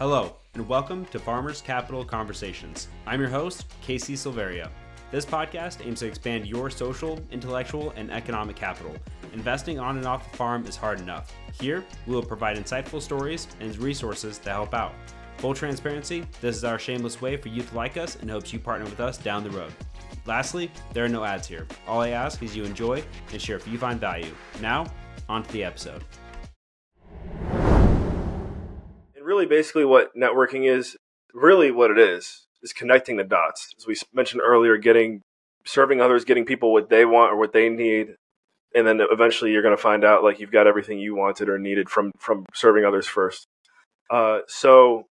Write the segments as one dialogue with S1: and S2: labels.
S1: Hello, and welcome to Farmers Capital Conversations. I'm your host, Casey Silveria. This podcast aims to expand your social, intellectual, and economic capital. Investing on and off the farm is hard enough. Here, we will provide insightful stories and resources to help out. Full transparency, this is our shameless way for you to like us and hopes you partner with us down the road. Lastly, there are no ads here. All I ask is you enjoy and share if you find value. Now, on to the episode.
S2: Really, basically, what networking is, really what it is, is connecting the dots. As we mentioned earlier, getting, serving others, getting people what they want or what they need, and then eventually you're going to find out like you've got everything you wanted or needed from from serving others first. Uh, so,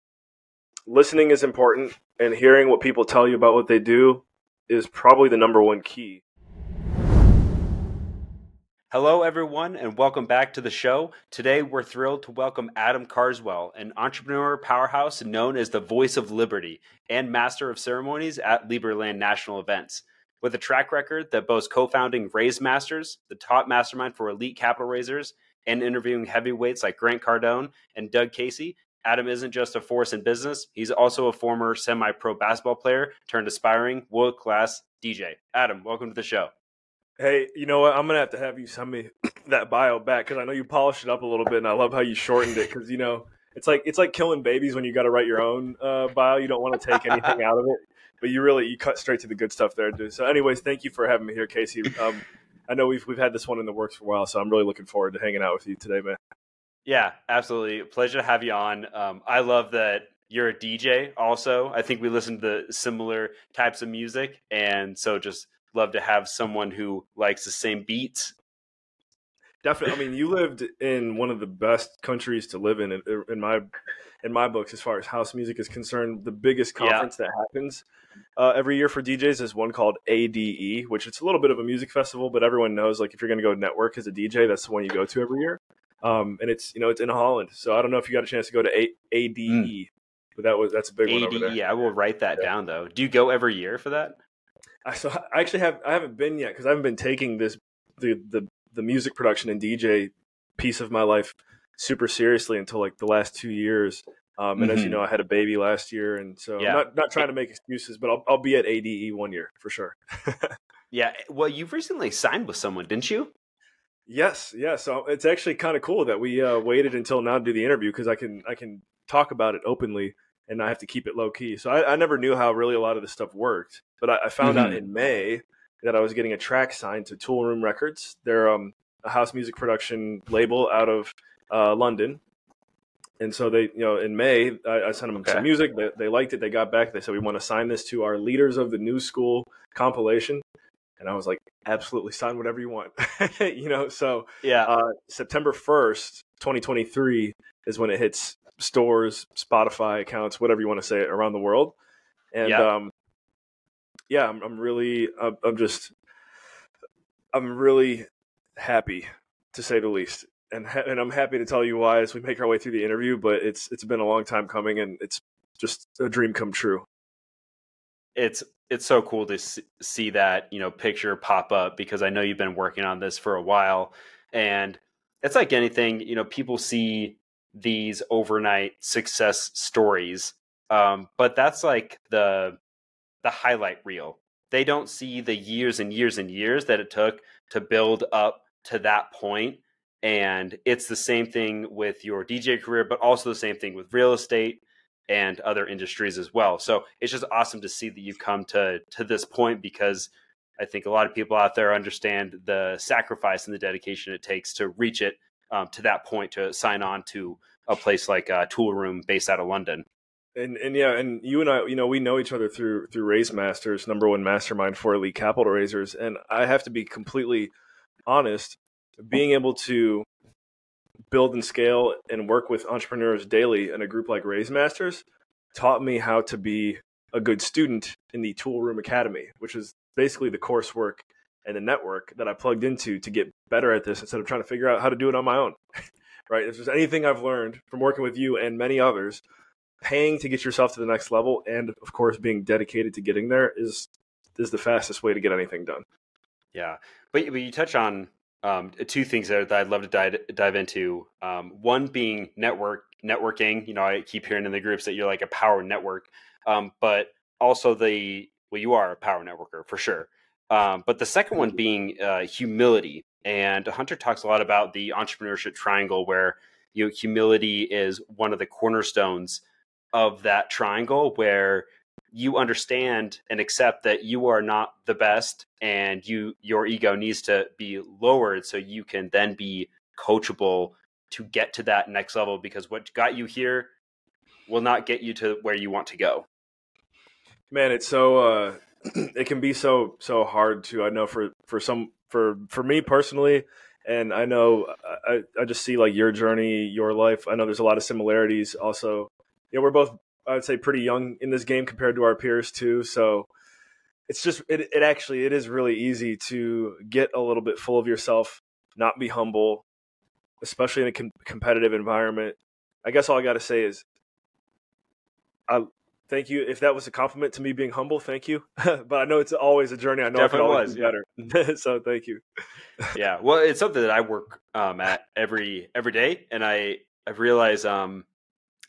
S2: listening is important, and hearing what people tell you about what they do is probably the number one key.
S1: Hello, everyone, and welcome back to the show. Today, we're thrilled to welcome Adam Carswell, an entrepreneur powerhouse known as the voice of liberty and master of ceremonies at Liberland national events. With a track record that boasts co founding Raise Masters, the top mastermind for elite capital raisers, and interviewing heavyweights like Grant Cardone and Doug Casey, Adam isn't just a force in business, he's also a former semi pro basketball player turned aspiring world class DJ. Adam, welcome to the show.
S2: Hey, you know what? I'm gonna have to have you send me that bio back because I know you polished it up a little bit, and I love how you shortened it. Because you know, it's like it's like killing babies when you got to write your own uh, bio. You don't want to take anything out of it, but you really you cut straight to the good stuff there, dude. So, anyways, thank you for having me here, Casey. Um, I know we've we've had this one in the works for a while, so I'm really looking forward to hanging out with you today, man.
S1: Yeah, absolutely. Pleasure to have you on. Um, I love that you're a DJ also. I think we listen to similar types of music. And so just love to have someone who likes the same beats.
S2: Definitely. I mean, you lived in one of the best countries to live in, in, my in my books, as far as house music is concerned. The biggest conference yeah. that happens uh, every year for DJs is one called ADE, which it's a little bit of a music festival, but everyone knows like if you're going to go network as a DJ, that's the one you go to every year. Um, and it's you know it's in Holland, so I don't know if you got a chance to go to a- ADE, mm. but that was that's a big ADE, one.
S1: Yeah, I will write that yeah. down though. Do you go every year for that?
S2: So I actually have I haven't been yet because I haven't been taking this the the the music production and DJ piece of my life super seriously until like the last two years. Um, and mm-hmm. as you mm-hmm. know, I had a baby last year, and so yeah. not not trying to make excuses, but I'll I'll be at ADE one year for sure.
S1: yeah, well, you've recently signed with someone, didn't you?
S2: Yes, yeah. So it's actually kind of cool that we uh, waited until now to do the interview because I can I can talk about it openly and I have to keep it low key. So I, I never knew how really a lot of this stuff worked, but I, I found mm-hmm. out in May that I was getting a track signed to Toolroom Records. They're um, a house music production label out of uh, London. And so they, you know, in May, I, I sent them okay. some music. They, they liked it. They got back. They said, we want to sign this to our Leaders of the New School compilation. And I was like, absolutely sign whatever you want. you know, so
S1: yeah.
S2: Uh, September 1st, 2023 is when it hits stores, Spotify accounts, whatever you want to say around the world. And yeah, um, yeah I'm, I'm really, I'm, I'm just, I'm really happy to say the least. And, ha- and I'm happy to tell you why as we make our way through the interview, but it's, it's been a long time coming and it's just a dream come true.
S1: It's it's so cool to see that you know picture pop up because I know you've been working on this for a while, and it's like anything you know people see these overnight success stories, um, but that's like the the highlight reel. They don't see the years and years and years that it took to build up to that point. And it's the same thing with your DJ career, but also the same thing with real estate and other industries as well. So it's just awesome to see that you've come to to this point because I think a lot of people out there understand the sacrifice and the dedication it takes to reach it um, to that point to sign on to a place like uh, Toolroom based out of London.
S2: And and yeah, and you and I, you know, we know each other through through Raise Masters, number one mastermind for elite capital raisers. And I have to be completely honest, being able to build and scale and work with entrepreneurs daily in a group like Raise Masters taught me how to be a good student in the Toolroom Academy, which is basically the coursework and the network that I plugged into to get better at this instead of trying to figure out how to do it on my own. right? If there's anything I've learned from working with you and many others, paying to get yourself to the next level and of course being dedicated to getting there is is the fastest way to get anything done.
S1: Yeah. But, but you touch on um, two things there that I'd love to dive, dive into. Um, one being network networking. You know, I keep hearing in the groups that you're like a power network, um, but also the well, you are a power networker for sure. Um, but the second one being uh, humility, and Hunter talks a lot about the entrepreneurship triangle, where you know, humility is one of the cornerstones of that triangle, where you understand and accept that you are not the best, and you your ego needs to be lowered so you can then be coachable to get to that next level. Because what got you here will not get you to where you want to go.
S2: Man, it's so uh, it can be so so hard to. I know for for some for for me personally, and I know I I just see like your journey, your life. I know there's a lot of similarities. Also, you know, we're both I would say pretty young in this game compared to our peers too. So it's just it it actually it is really easy to get a little bit full of yourself, not be humble, especially in a com- competitive environment. I guess all I got to say is I thank you. If that was a compliment to me being humble, thank you. but I know it's always a journey. I know Definitely it was, be better. so thank you.
S1: yeah, well, it's something that I work um, at every every day, and I I've realized um,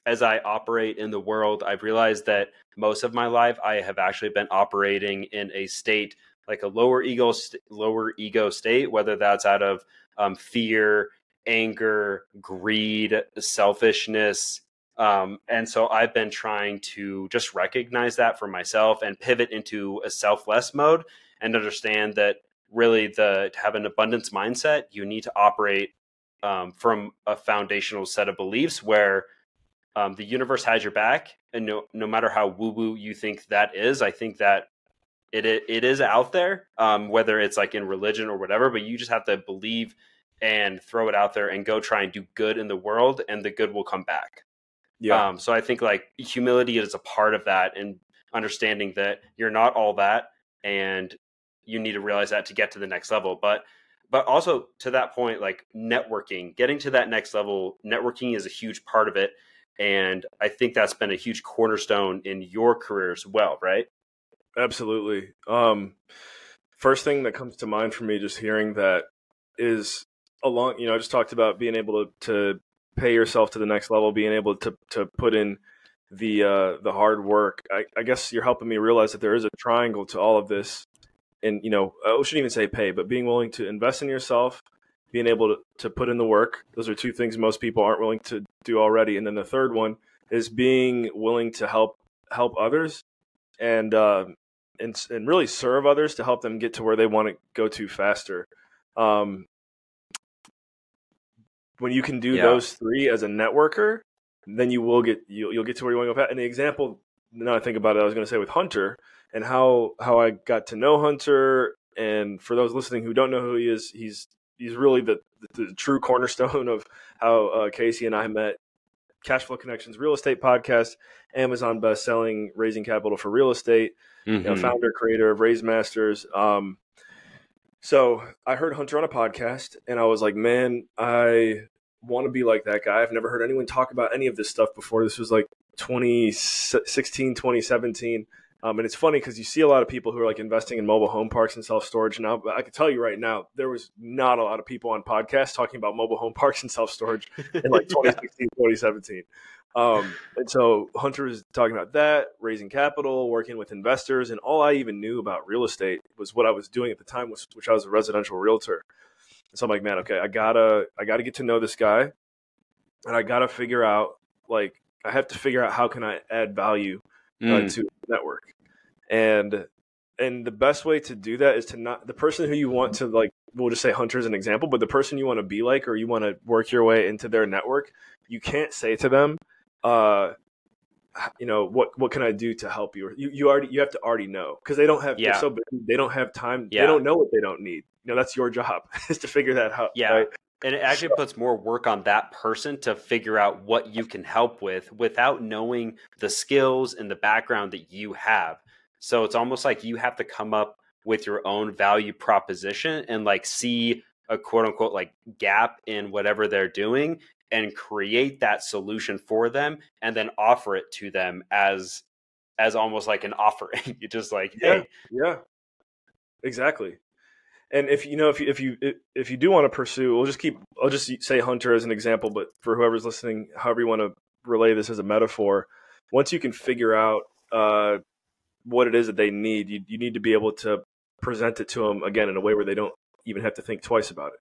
S1: as I operate in the world, I've realized that most of my life I have actually been operating in a state like a lower ego st- lower ego state, whether that's out of um, fear, anger, greed, selfishness, um, and so I've been trying to just recognize that for myself and pivot into a selfless mode and understand that really the to have an abundance mindset, you need to operate um, from a foundational set of beliefs where um, the universe has your back, and no no matter how woo woo you think that is, I think that it it is out there, um, whether it's like in religion or whatever. But you just have to believe and throw it out there and go try and do good in the world, and the good will come back. Yeah. Um, so I think like humility is a part of that and understanding that you're not all that and you need to realize that to get to the next level. But but also to that point, like networking, getting to that next level, networking is a huge part of it. And I think that's been a huge cornerstone in your career as well, right?
S2: Absolutely. Um, first thing that comes to mind for me just hearing that is along, you know, I just talked about being able to, to pay yourself to the next level, being able to to put in the uh, the hard work. I, I, guess you're helping me realize that there is a triangle to all of this, and you know I shouldn't even say pay, but being willing to invest in yourself, being able to, to put in the work. Those are two things most people aren't willing to do already. And then the third one is being willing to help help others and uh, and and really serve others to help them get to where they want to go to faster. Um, when you can do yeah. those three as a networker, then you will get you'll, you'll get to where you want to go. And the example now I think about it, I was going to say with Hunter and how how I got to know Hunter. And for those listening who don't know who he is, he's he's really the the, the true cornerstone of how uh, Casey and I met. Cashflow Connections Real Estate Podcast, Amazon best-selling Raising Capital for Real Estate, mm-hmm. you know, mm-hmm. founder creator of Raise Masters. Um, so I heard Hunter on a podcast and I was like, man, I want to be like that guy. I've never heard anyone talk about any of this stuff before. This was like 2016, 2017. Um, and it's funny because you see a lot of people who are like investing in mobile home parks and self storage now. But I can tell you right now, there was not a lot of people on podcasts talking about mobile home parks and self storage in like 2016, yeah. 2017. Um, and so Hunter was talking about that, raising capital, working with investors, and all I even knew about real estate was what I was doing at the time, was, which I was a residential realtor. So I'm like, man, okay, I gotta, I gotta get to know this guy, and I gotta figure out, like, I have to figure out how can I add value uh, mm. to network, and and the best way to do that is to not the person who you want to like we'll just say hunter as an example but the person you want to be like or you want to work your way into their network you can't say to them uh, you know what what can I do to help you? You you already you have to already know because they don't have yeah. so busy, they don't have time. Yeah. They don't know what they don't need. You know that's your job is to figure that out.
S1: Yeah. Right? And it actually puts more work on that person to figure out what you can help with without knowing the skills and the background that you have. So it's almost like you have to come up with your own value proposition and like see a quote unquote like gap in whatever they're doing and create that solution for them and then offer it to them as as almost like an offering. you just like,
S2: yeah,
S1: hey.
S2: Yeah. Exactly. And if you know if you if you if you do want to pursue, we'll just keep. I'll just say hunter as an example, but for whoever's listening, however you want to relay this as a metaphor, once you can figure out uh, what it is that they need, you, you need to be able to present it to them again in a way where they don't even have to think twice about it.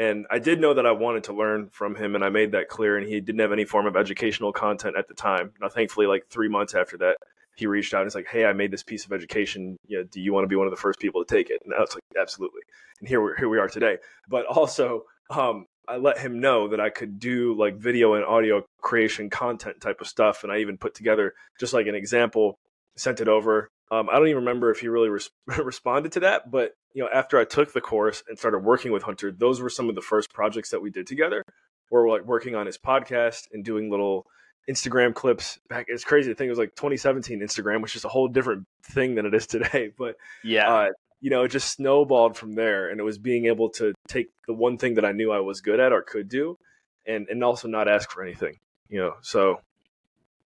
S2: And I did know that I wanted to learn from him, and I made that clear. And he didn't have any form of educational content at the time. Now, thankfully, like three months after that, he reached out and he's like, "Hey, I made this piece of education. You know, do you want to be one of the first people to take it?" And I was like, "Absolutely." And here we here we are today. But also, um, I let him know that I could do like video and audio creation content type of stuff, and I even put together just like an example, sent it over. Um, I don't even remember if he really res- responded to that, but you know, after I took the course and started working with Hunter, those were some of the first projects that we did together. Where we're like working on his podcast and doing little Instagram clips back. It's crazy to think it was like 2017 Instagram, which is a whole different thing than it is today. But
S1: yeah,
S2: uh, you know, it just snowballed from there, and it was being able to take the one thing that I knew I was good at or could do, and and also not ask for anything. You know, so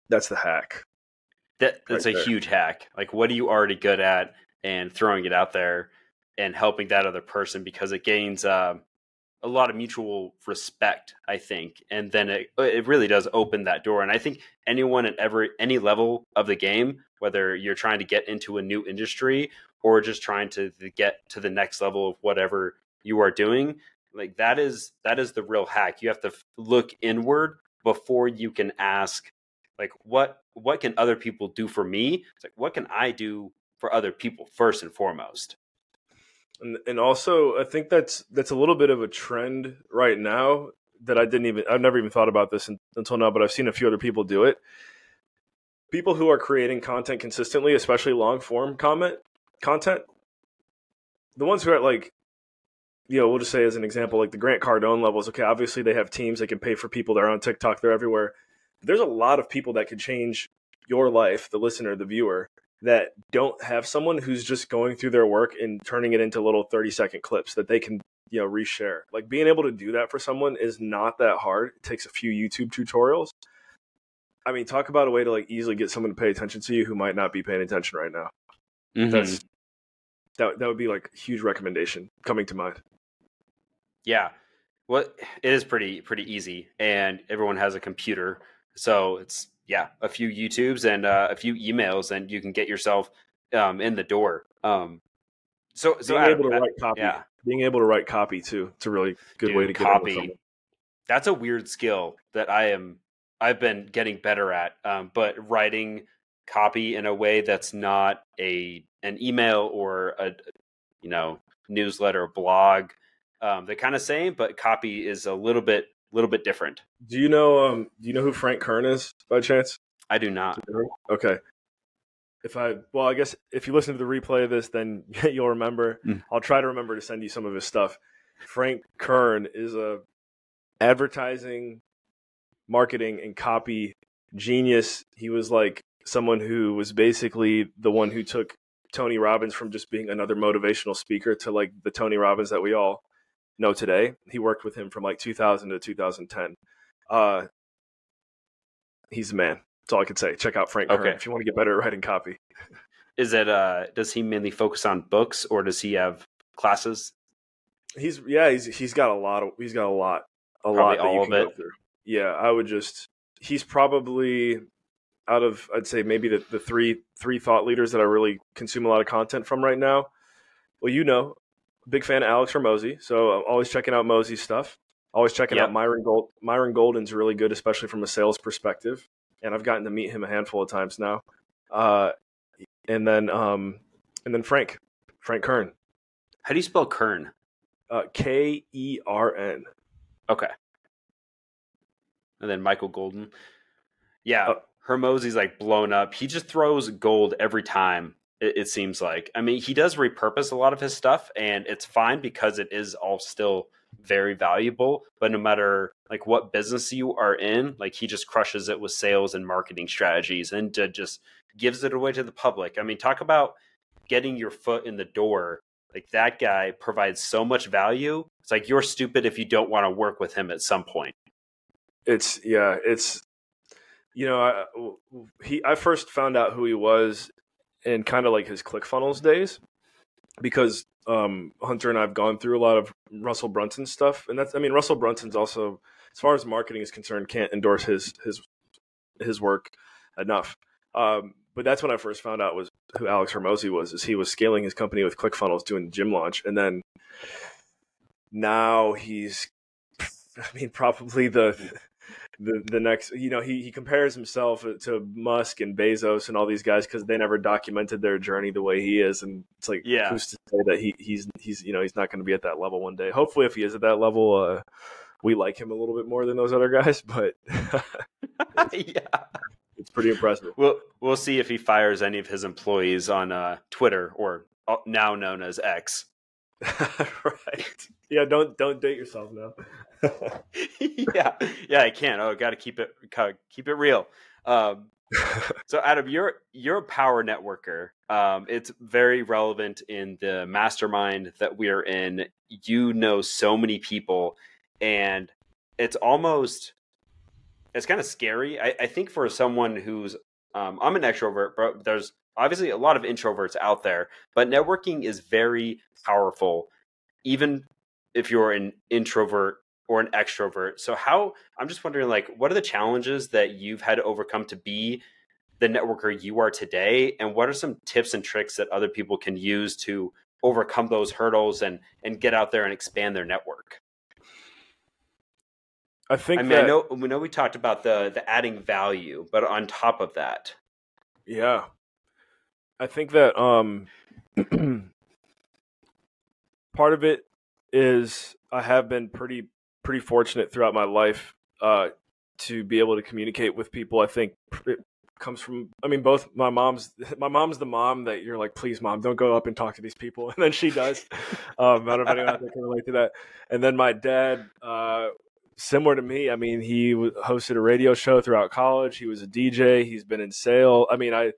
S2: that's the hack.
S1: That that's right a there. huge hack. Like, what are you already good at, and throwing it out there and helping that other person because it gains uh, a lot of mutual respect, I think, and then it it really does open that door. And I think anyone at every any level of the game, whether you're trying to get into a new industry or just trying to, get to the next level of whatever you are doing, like that is that is the real hack. You have to look inward before you can ask, like what what can other people do for me? It's like what can I do for other people first and foremost.
S2: And, and also, I think that's that's a little bit of a trend right now that I didn't even I've never even thought about this until now, but I've seen a few other people do it. People who are creating content consistently, especially long form comment content, the ones who are like, you know, we'll just say as an example, like the Grant Cardone levels. Okay, obviously they have teams; they can pay for people. They're on TikTok. They're everywhere. There's a lot of people that could change your life, the listener, the viewer, that don't have someone who's just going through their work and turning it into little 30 second clips that they can you know reshare. Like being able to do that for someone is not that hard. It takes a few youtube tutorials. I mean talk about a way to like easily get someone to pay attention to you who might not be paying attention right now. Mm-hmm. that's that, that would be like a huge recommendation coming to mind.
S1: Yeah. Well it is pretty pretty easy and everyone has a computer so it's yeah, a few YouTubes and uh, a few emails, and you can get yourself um, in the door. Um, so, so
S2: being Adam, able to that, write copy, yeah, being able to write copy too, it's a really good Dude, way to copy.
S1: That's a weird skill that I am. I've been getting better at, um, but writing copy in a way that's not a an email or a you know newsletter blog. Um, they're kind of same, but copy is a little bit a little bit different.
S2: Do you know? Um, do you know who Frank Kern is by chance?
S1: I do not.
S2: Okay. If I well, I guess if you listen to the replay of this, then you'll remember. Mm. I'll try to remember to send you some of his stuff. Frank Kern is a advertising, marketing, and copy genius. He was like someone who was basically the one who took Tony Robbins from just being another motivational speaker to like the Tony Robbins that we all know today. He worked with him from like 2000 to 2010. Uh, he's the man. That's all I can say. Check out Frank okay. Kern if you want to get better at writing copy.
S1: Is it? Uh, does he mainly focus on books, or does he have classes?
S2: He's yeah. He's he's got a lot of he's got a lot a probably lot that you can go through. Yeah, I would just. He's probably out of I'd say maybe the, the three three thought leaders that I really consume a lot of content from right now. Well, you know, big fan of Alex Hormozi, so I'm always checking out Mosey's stuff. Always checking yep. out Myron Gold. Myron Golden's really good, especially from a sales perspective, and I've gotten to meet him a handful of times now. Uh, and then um, and then Frank, Frank Kern.
S1: How do you spell Kern?
S2: Uh, K E R N.
S1: Okay. And then Michael Golden. Yeah, uh, Hormozi's like blown up. He just throws gold every time it, it, seems like. I mean, he does repurpose a lot of his stuff, and it's fine because it is all still very valuable. But no matter like what business you are in, like he just crushes it with sales and marketing strategies, and just gives it away to the public. I mean, talk about getting your foot in the door. Like that guy provides so much value. It's like you're stupid if you don't want to work with him at some point.
S2: It's yeah, it's you know, I, he I first found out who he was in kind of like his ClickFunnels days because um, Hunter and I've gone through a lot of Russell Brunson stuff, and that's I mean Russell Brunson's also, as far as marketing is concerned, can't endorse his his his work enough. Um, but that's when I first found out was who Alex Hormozi was. Is he was scaling his company with ClickFunnels, doing the gym launch, and then now he's, I mean, probably the the the next. You know, he he compares himself to Musk and Bezos and all these guys because they never documented their journey the way he is, and it's like,
S1: yeah,
S2: who's to say that he he's he's you know he's not going to be at that level one day. Hopefully, if he is at that level, uh, we like him a little bit more than those other guys, but
S1: yeah
S2: it's pretty impressive.
S1: We'll we'll see if he fires any of his employees on uh, Twitter or uh, now known as X.
S2: right. Yeah. Don't don't date yourself now.
S1: yeah. Yeah. I can't. Oh, got to keep it keep it real. Um, so, Adam, you're you're a power networker. Um, it's very relevant in the mastermind that we are in. You know so many people, and it's almost it's kind of scary. I, I, think for someone who's um, I'm an extrovert, but there's obviously a lot of introverts out there. But networking is very powerful, even if you're an introvert or an extrovert. So how I'm just wondering, like, what are the challenges that you've had to overcome to be the networker you are today, and what are some tips and tricks that other people can use to overcome those hurdles and and get out there and expand their network?
S2: I think.
S1: I mean,
S2: that,
S1: I know we know we talked about the the adding value, but on top of that,
S2: yeah, I think that um, part of it is I have been pretty pretty fortunate throughout my life uh, to be able to communicate with people. I think it comes from I mean both my mom's my mom's the mom that you're like please mom don't go up and talk to these people and then she does um, I don't know if anyone can relate to that and then my dad uh, similar to me. I mean, he hosted a radio show throughout college. He was a DJ. He's been in sale. I mean, I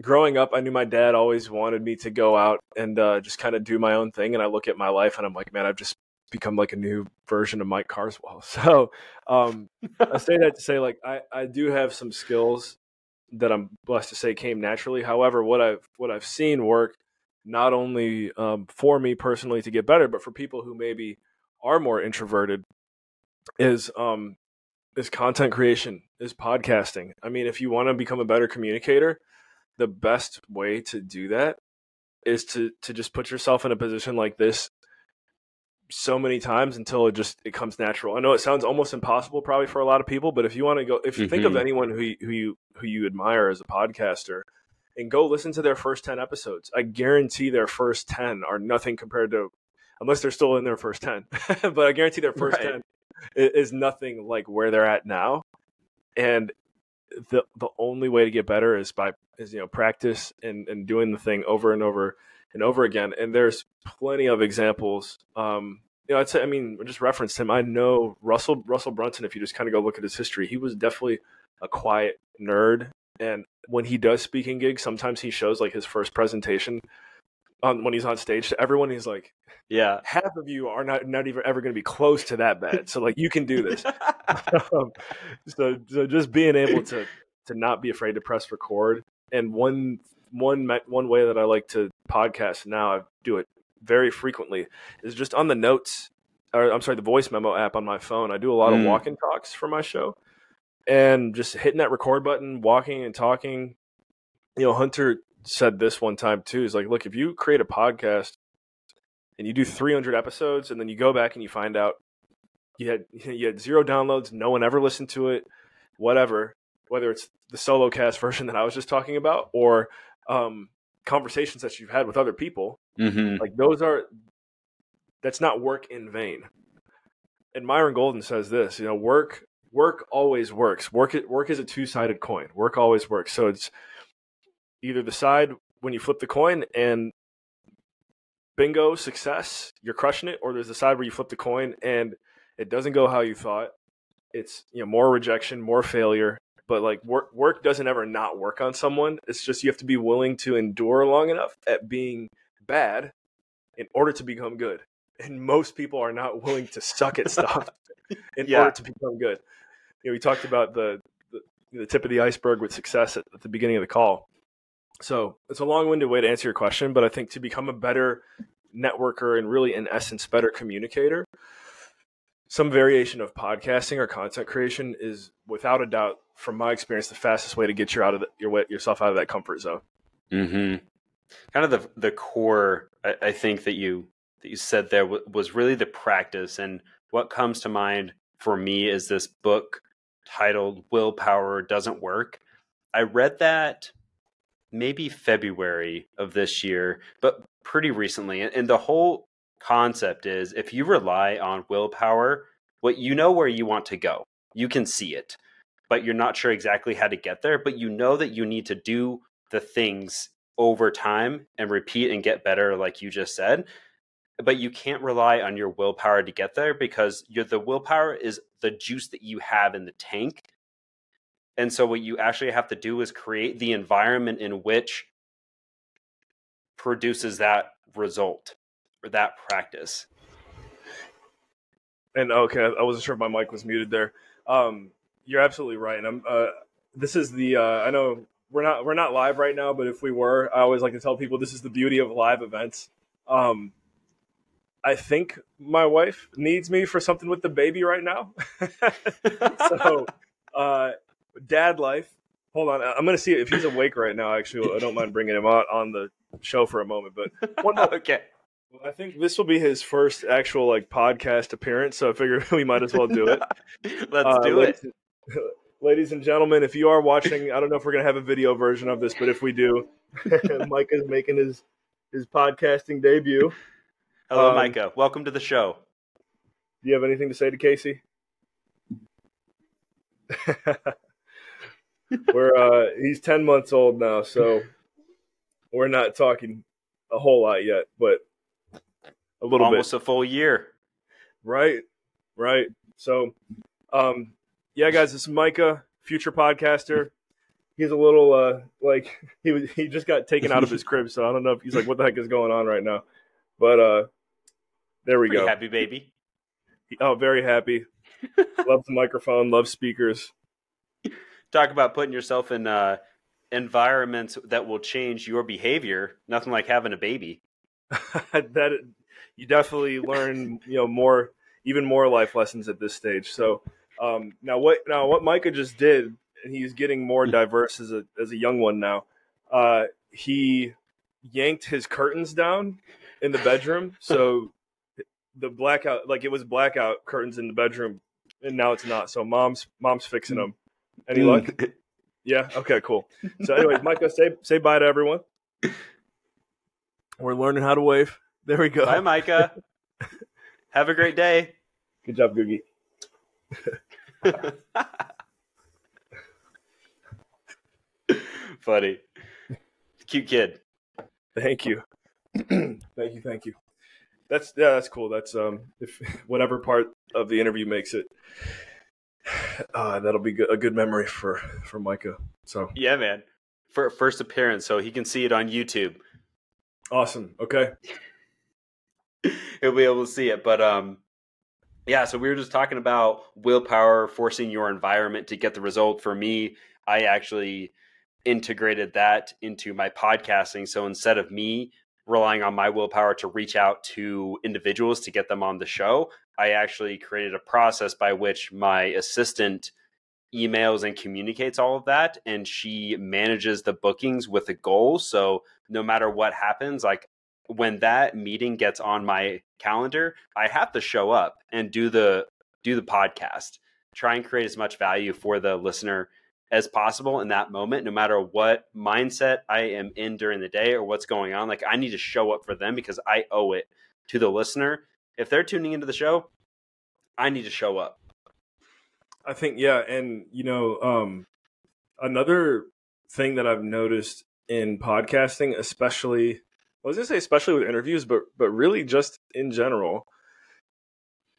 S2: growing up, I knew my dad always wanted me to go out and uh, just kind of do my own thing. And I look at my life and I'm like, man, I've just become like a new version of Mike Carswell. So um, I say that to say, like, I, I do have some skills that I'm blessed to say came naturally. However, what I've what I've seen work not only um, for me personally to get better, but for people who maybe are more introverted is um is content creation, is podcasting. I mean, if you want to become a better communicator, the best way to do that is to to just put yourself in a position like this so many times until it just it comes natural. I know it sounds almost impossible probably for a lot of people, but if you want to go if you mm-hmm. think of mm-hmm. anyone who who you who you admire as a podcaster and go listen to their first 10 episodes, I guarantee their first 10 are nothing compared to unless they're still in their first 10. but I guarantee their first right. 10 is nothing like where they're at now. And the the only way to get better is by is you know practice and and doing the thing over and over and over again. And there's plenty of examples. Um, you know, I'd say I mean just referenced him. I know Russell Russell Brunson. If you just kind of go look at his history, he was definitely a quiet nerd. And when he does speaking gigs, sometimes he shows like his first presentation on when he's on stage to everyone. He's like,
S1: "Yeah,
S2: half of you are not not even ever going to be close to that bad. So like, you can do this." um, so so just being able to to not be afraid to press record. And one one one way that I like to podcast now, I do it very frequently, is just on the notes. Or I'm sorry, the voice memo app on my phone. I do a lot mm. of walk-in talks for my show, and just hitting that record button, walking and talking. You know, Hunter said this one time too. Is like, look, if you create a podcast and you do 300 episodes, and then you go back and you find out you had you had zero downloads, no one ever listened to it, whatever. Whether it's the solo cast version that I was just talking about, or um, conversations that you've had with other people,
S1: mm-hmm.
S2: like those are that's not work in vain. And Myron Golden says this, you know, work work always works. Work work is a two sided coin. Work always works. So it's either the side when you flip the coin and bingo success you're crushing it or there's the side where you flip the coin and it doesn't go how you thought. It's you know more rejection more failure. But like work work doesn't ever not work on someone. It's just you have to be willing to endure long enough at being bad in order to become good. And most people are not willing to suck at stuff in yeah. order to become good. You know we talked about the, the, the tip of the iceberg with success at, at the beginning of the call so it's a long-winded way to answer your question, but I think to become a better networker and really in essence better communicator some variation of podcasting or content creation is without a doubt from my experience the fastest way to get you out of the, your yourself out of that comfort zone
S1: mm-hmm. kind of the the core I, I, think that you that you said there w- was really the practice and what comes to mind for me is this book titled willpower doesn't work i read that maybe february of this year but pretty recently and the whole concept is if you rely on willpower, what you know where you want to go. You can see it, but you're not sure exactly how to get there, but you know that you need to do the things over time and repeat and get better like you just said. But you can't rely on your willpower to get there because the willpower is the juice that you have in the tank. And so what you actually have to do is create the environment in which produces that result or that practice.
S2: And okay, I wasn't sure if my mic was muted there. Um, you're absolutely right. And I'm. Uh, this is the. Uh, I know we're not we're not live right now, but if we were, I always like to tell people this is the beauty of live events. Um, I think my wife needs me for something with the baby right now. so, uh, dad life. Hold on, I'm going to see if he's awake right now. Actually, I don't mind bringing him out on the show for a moment. But
S1: one okay.
S2: I think this will be his first actual like podcast appearance, so I figure we might as well do it.
S1: Let's uh, do
S2: it. Ladies and gentlemen, if you are watching, I don't know if we're gonna have a video version of this, but if we do, Micah is making his his podcasting debut.
S1: Hello, um, Micah. Welcome to the show.
S2: Do you have anything to say to Casey? We're uh he's 10 months old now, so we're not talking a whole lot yet, but a little bit.
S1: almost
S2: bit.
S1: a full year.
S2: Right, right. So, um, yeah, guys, this is Micah, future podcaster. He's a little uh, like he was he just got taken out of his crib, so I don't know if he's like, what the heck is going on right now. But uh, there we
S1: Pretty
S2: go.
S1: Happy baby.
S2: Oh, very happy. loves the microphone. Loves speakers.
S1: Talk about putting yourself in uh, environments that will change your behavior. Nothing like having a baby.
S2: that you definitely learn you know more even more life lessons at this stage. So um, now what now what Micah just did, and he's getting more diverse as a as a young one now. Uh, he yanked his curtains down in the bedroom, so the blackout like it was blackout curtains in the bedroom, and now it's not. So mom's mom's fixing them. Any luck? Yeah. Okay. Cool. So, anyways, Micah, say say bye to everyone. We're learning how to wave. There we go.
S1: Bye, Micah. Have a great day.
S2: Good job, Googie.
S1: Funny. Cute kid.
S2: Thank you. thank you, thank you. That's yeah, that's cool. That's um if whatever part of the interview makes it uh, that'll be a good memory for for Micah. So
S1: Yeah, man. For first appearance so he can see it on YouTube.
S2: Awesome. Okay.
S1: he'll be able to see it. But um, yeah. So we were just talking about willpower, forcing your environment to get the result. For me, I actually integrated that into my podcasting. So instead of me relying on my willpower to reach out to individuals to get them on the show, I actually created a process by which my assistant emails and communicates all of that and she manages the bookings with a goal so no matter what happens like when that meeting gets on my calendar, I have to show up and do the do the podcast. Try and create as much value for the listener as possible in that moment, no matter what mindset I am in during the day or what's going on. Like I need to show up for them because I owe it to the listener. If they're tuning into the show, I need to show up.
S2: I think yeah, and you know, um another thing that I've noticed in podcasting, especially I was gonna say especially with interviews, but but really just in general,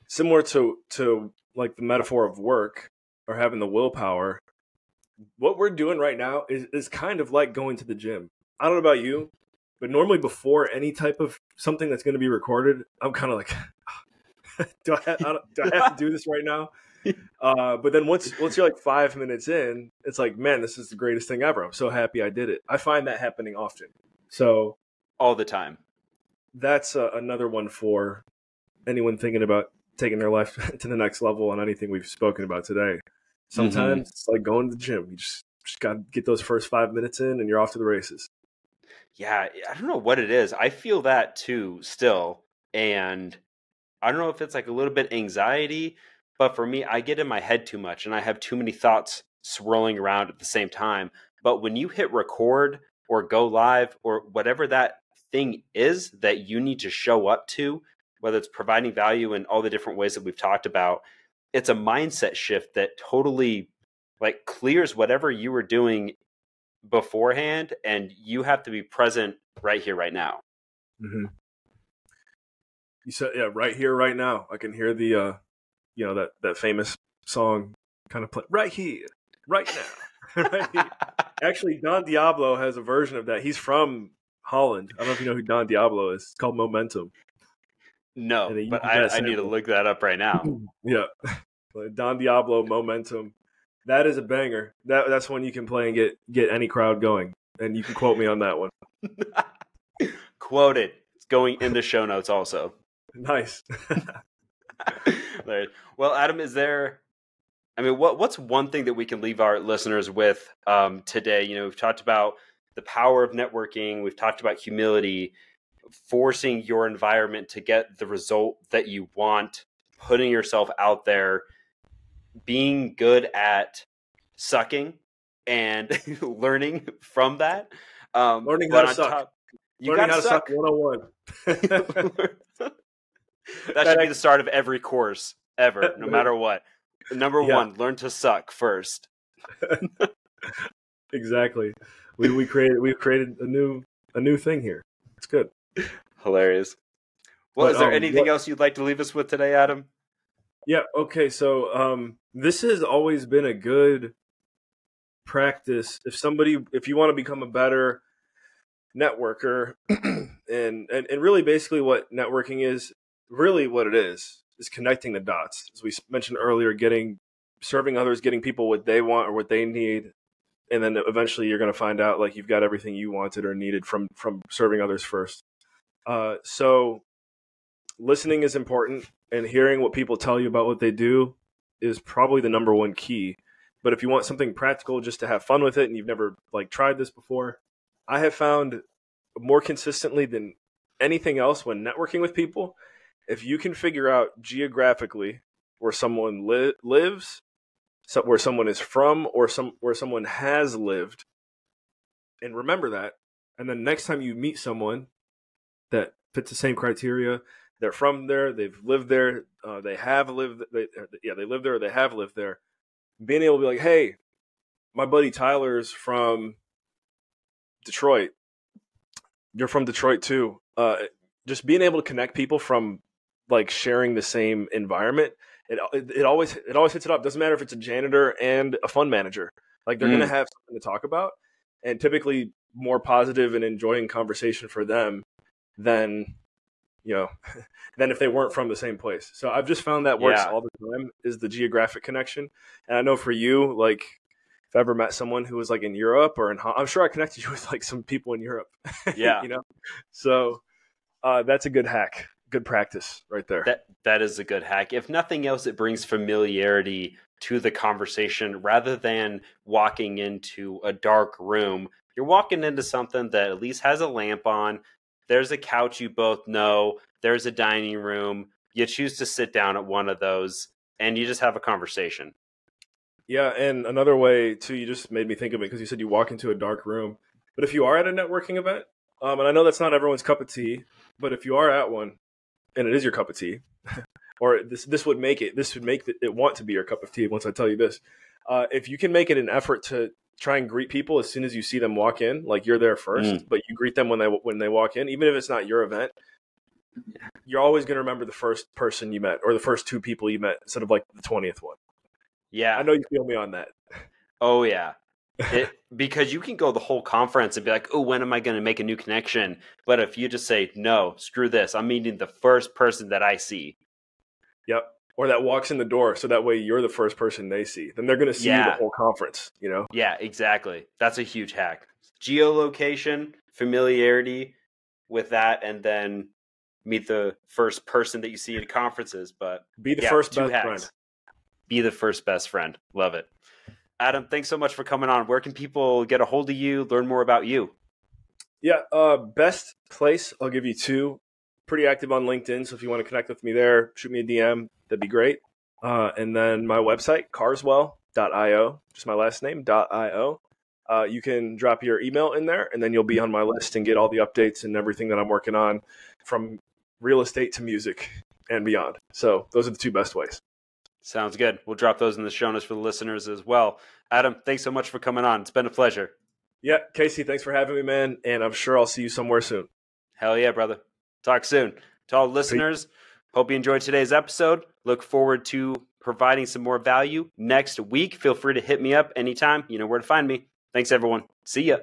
S2: similar to to like the metaphor of work or having the willpower. What we're doing right now is is kind of like going to the gym. I don't know about you, but normally before any type of something that's going to be recorded, I'm kind of like, do I, have, do I have to do this right now? Uh, but then once once you're like five minutes in, it's like, man, this is the greatest thing ever. I'm so happy I did it. I find that happening often. So
S1: all the time.
S2: that's uh, another one for anyone thinking about taking their life to the next level on anything we've spoken about today. Sometimes mm-hmm. it's like going to the gym. You just, just got to get those first five minutes in and you're off to the races.
S1: Yeah, I don't know what it is. I feel that too still. And I don't know if it's like a little bit anxiety, but for me, I get in my head too much and I have too many thoughts swirling around at the same time. But when you hit record or go live or whatever that thing is that you need to show up to, whether it's providing value in all the different ways that we've talked about, it's a mindset shift that totally like clears whatever you were doing beforehand and you have to be present right here right now.
S2: Mm-hmm. you said yeah right here right now. I can hear the uh you know that that famous song kind of play right here right now. Right here. actually don diablo has a version of that. He's from holland. I don't know if you know who don diablo is. It's called momentum
S1: no but I, I need to look that up right now
S2: yeah don diablo momentum that is a banger. That that's one you can play and get get any crowd going. And you can quote me on that one.
S1: Quoted. It's going in the show notes also.
S2: Nice.
S1: well, Adam, is there I mean, what what's one thing that we can leave our listeners with um, today? You know, we've talked about the power of networking. We've talked about humility, forcing your environment to get the result that you want, putting yourself out there being good at sucking and learning from that.
S2: Um, learning how to suck. Top, you learning how to suck, suck 101.
S1: that should be the start of every course ever, no matter what. Number yeah. one, learn to suck first.
S2: exactly. We we created we created a new a new thing here. It's good.
S1: Hilarious. Well, but, is there um, anything what, else you'd like to leave us with today, Adam?
S2: Yeah. Okay. So um, this has always been a good practice. If somebody, if you want to become a better networker, and, and and really basically what networking is, really what it is, is connecting the dots. As we mentioned earlier, getting serving others, getting people what they want or what they need, and then eventually you're going to find out like you've got everything you wanted or needed from from serving others first. Uh, so listening is important and hearing what people tell you about what they do is probably the number one key. But if you want something practical just to have fun with it and you've never like tried this before, I have found more consistently than anything else when networking with people, if you can figure out geographically where someone li- lives, so where someone is from or some where someone has lived and remember that and then next time you meet someone that fits the same criteria they're from there, they've lived there, uh, they have lived, they, yeah, they live there, they have lived there. Being able to be like, hey, my buddy Tyler's from Detroit. You're from Detroit too. Uh, just being able to connect people from like sharing the same environment, it, it, it always it always hits it up. Doesn't matter if it's a janitor and a fund manager. Like they're mm. gonna have something to talk about, and typically more positive and enjoying conversation for them than you know, than if they weren't from the same place. So I've just found that works yeah. all the time is the geographic connection. And I know for you, like if I ever met someone who was like in Europe or in, I'm sure I connected you with like some people in Europe.
S1: Yeah,
S2: you know, so uh, that's a good hack, good practice right there.
S1: That that is a good hack. If nothing else, it brings familiarity to the conversation rather than walking into a dark room. You're walking into something that at least has a lamp on, there's a couch you both know, there's a dining room. You choose to sit down at one of those and you just have a conversation.
S2: Yeah, and another way too, you just made me think of it because you said you walk into a dark room. But if you are at a networking event, um, and I know that's not everyone's cup of tea, but if you are at one and it is your cup of tea, or this this would make it this would make it want to be your cup of tea once I tell you this. Uh, if you can make it an effort to try and greet people as soon as you see them walk in. Like you're there first, mm. but you greet them when they when they walk in, even if it's not your event. You're always going to remember the first person you met or the first two people you met instead of like the twentieth one.
S1: Yeah,
S2: I know you feel me on that.
S1: Oh yeah, it, because you can go the whole conference and be like, "Oh, when am I going to make a new connection?" But if you just say, "No, screw this. I'm meeting the first person that I see."
S2: Yep or that walks in the door so that way you're the first person they see then they're going to see yeah. the whole conference you know
S1: yeah exactly that's a huge hack geolocation familiarity with that and then meet the first person that you see at conferences, but
S2: be the yeah, first best hacks. friend.
S1: Be the first best friend. Love it. Adam, thanks so much for coming on. Where can people get a hold of you, learn more about you?
S2: Yeah, uh, best place, I'll give you two. Pretty active on LinkedIn, so if you want to connect with me there, shoot me a DM. That'd be great. Uh, and then my website, carswell.io, just my last name, .io. Uh, you can drop your email in there, and then you'll be on my list and get all the updates and everything that I'm working on from real estate to music and beyond. So those are the two best ways.
S1: Sounds good. We'll drop those in the show notes for the listeners as well. Adam, thanks so much for coming on. It's been a pleasure.
S2: Yeah, Casey, thanks for having me, man. And I'm sure I'll see you somewhere soon.
S1: Hell yeah, brother. Talk soon. To all listeners, hope you enjoyed today's episode. Look forward to providing some more value next week. Feel free to hit me up anytime. You know where to find me. Thanks, everyone. See ya.